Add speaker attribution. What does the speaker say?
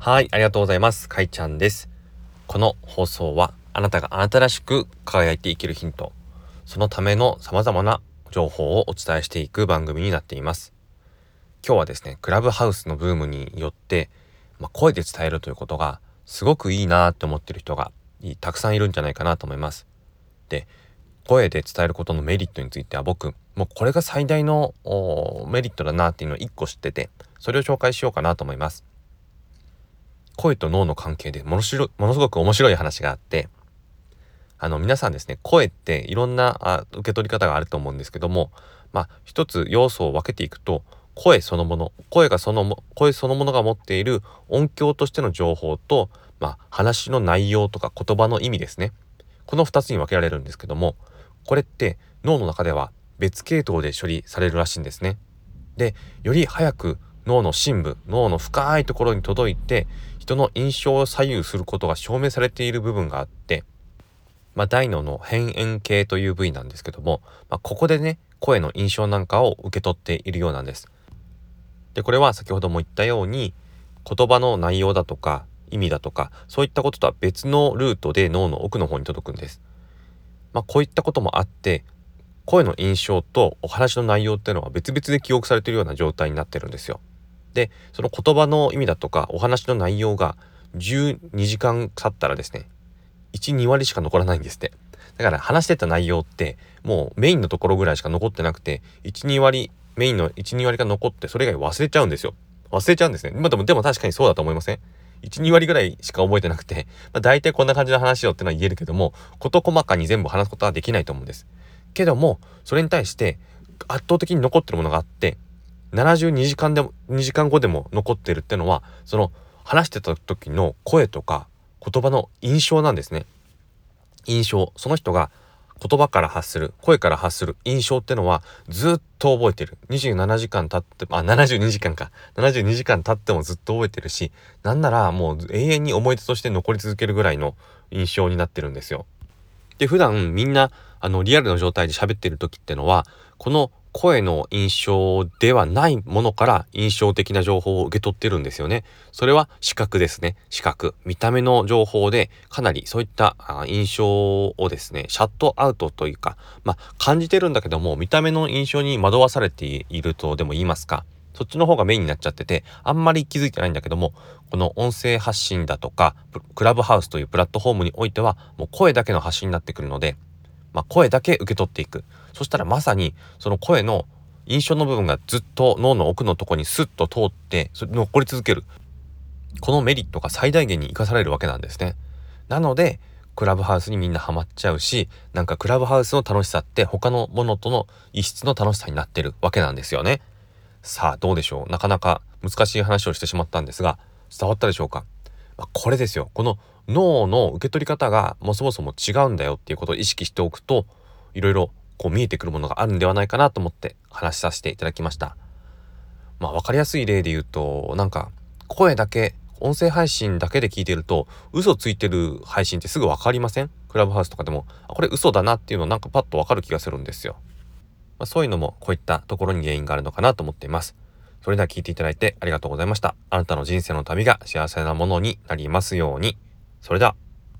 Speaker 1: はい、ありがとうございます。かいちゃんです。この放送はあなたがあなたらしく輝いて生きるヒント、そのための様々な情報をお伝えしていく番組になっています。今日はですね、クラブハウスのブームによって、まあ、声で伝えるということがすごくいいなって思ってる人がたくさんいるんじゃないかなと思います。で、声で伝えることのメリットについては僕もうこれが最大のメリットだなっていうのを1個知っててそれを紹介しようかなと思います。声と脳の関係でものしろものすごく面白い話があってあの皆さんですね声っていろんなあ受け取り方があると思うんですけどもまあ一つ要素を分けていくと声そのもの声がその声そのものが持っている音響としての情報と、まあ、話の内容とか言葉の意味ですねこの2つに分けられるんですけどもこれって脳の中では別系統で処理されるらしいんですね。でより早く脳の深部脳の深いところに届いて人の印象を左右することが証明されている部分があって、まあ、大脳の辺縁系という部位なんですけども、まあ、ここでね声の印象なんかを受け取っているようなんです。でこれは先ほども言ったように言葉の内容だとか意味だとかそういったこととは別のルートで脳の奥の方に届くんです。まあ、こういったこともあって声の印象とお話の内容っていうのは別々で記憶されているような状態になってるんですよ。でその言葉の意味だとかお話の内容が12時間経ったらですね12割しか残らないんですって。だから話してた内容ってもうメインのところぐらいしか残ってなくて12割メインの12割が残ってそれ以外忘れちゃうんですよ。忘れちゃうんですね、まあ、でもでも確かにそうだと思いません？12割ぐらいしか覚えてなくて、まあ、大体こんな感じの話をってのは言えるけども事細かに全部話すことはできないと思うんです。けどもそれに対して圧倒的に残ってるものがあって72時間でも2時間後でも残ってるってのはその話してた時の声とか言葉の印象なんですね。印象。その人が言葉から発する声から発する印象ってのはずっと覚えてる。27時間経ってあ72時間か。72時間経ってもずっと覚えてるしなんならもう永遠に思い出として残り続けるぐらいの印象になってるんですよ。で普段みんなあのリアルの状態で喋ってる時ってのはこの声の印象ではないものから印象的な情報を受け取ってるんですよね。それは視覚ですね。視覚。見た目の情報でかなりそういった印象をですね、シャットアウトというか、まあ感じてるんだけども、見た目の印象に惑わされているとでも言いますか。そっちの方がメインになっちゃってて、あんまり気づいてないんだけども、この音声発信だとか、クラブハウスというプラットフォームにおいては、もう声だけの発信になってくるので、まあ、声だけ受け取っていく。そしたらまさにその声の印象の部分がずっと脳の奥のとこにスッと通ってそれ残り続ける。このメリットが最大限に生かされるわけなんですね。なのでクラブハウスにみんなハマっちゃうしなんかクラブハウスの楽しさって他のものとの異質の楽しさになってるわけなんですよね。さあどうでしょう。なかなか難しい話をしてしまったんですが伝わったでしょうか？これですよこの脳の受け取り方がもうそもそも違うんだよっていうことを意識しておくといろいろこう見えてくるものがあるんではないかなと思って話しさせていただきました。まあ分かりやすい例で言うとなんか声だけ音声配信だけで聞いてると嘘ついてる配信ってすぐ分かりません？クラブハウスとかでもこれ嘘だなっていうのなんかパッと分かる気がするんですよ。まあ、そういうのもこういったところに原因があるのかなと思っています。それでは聞いていただいてありがとうございました。あなたの人生の旅が幸せなものになりますように。それでは。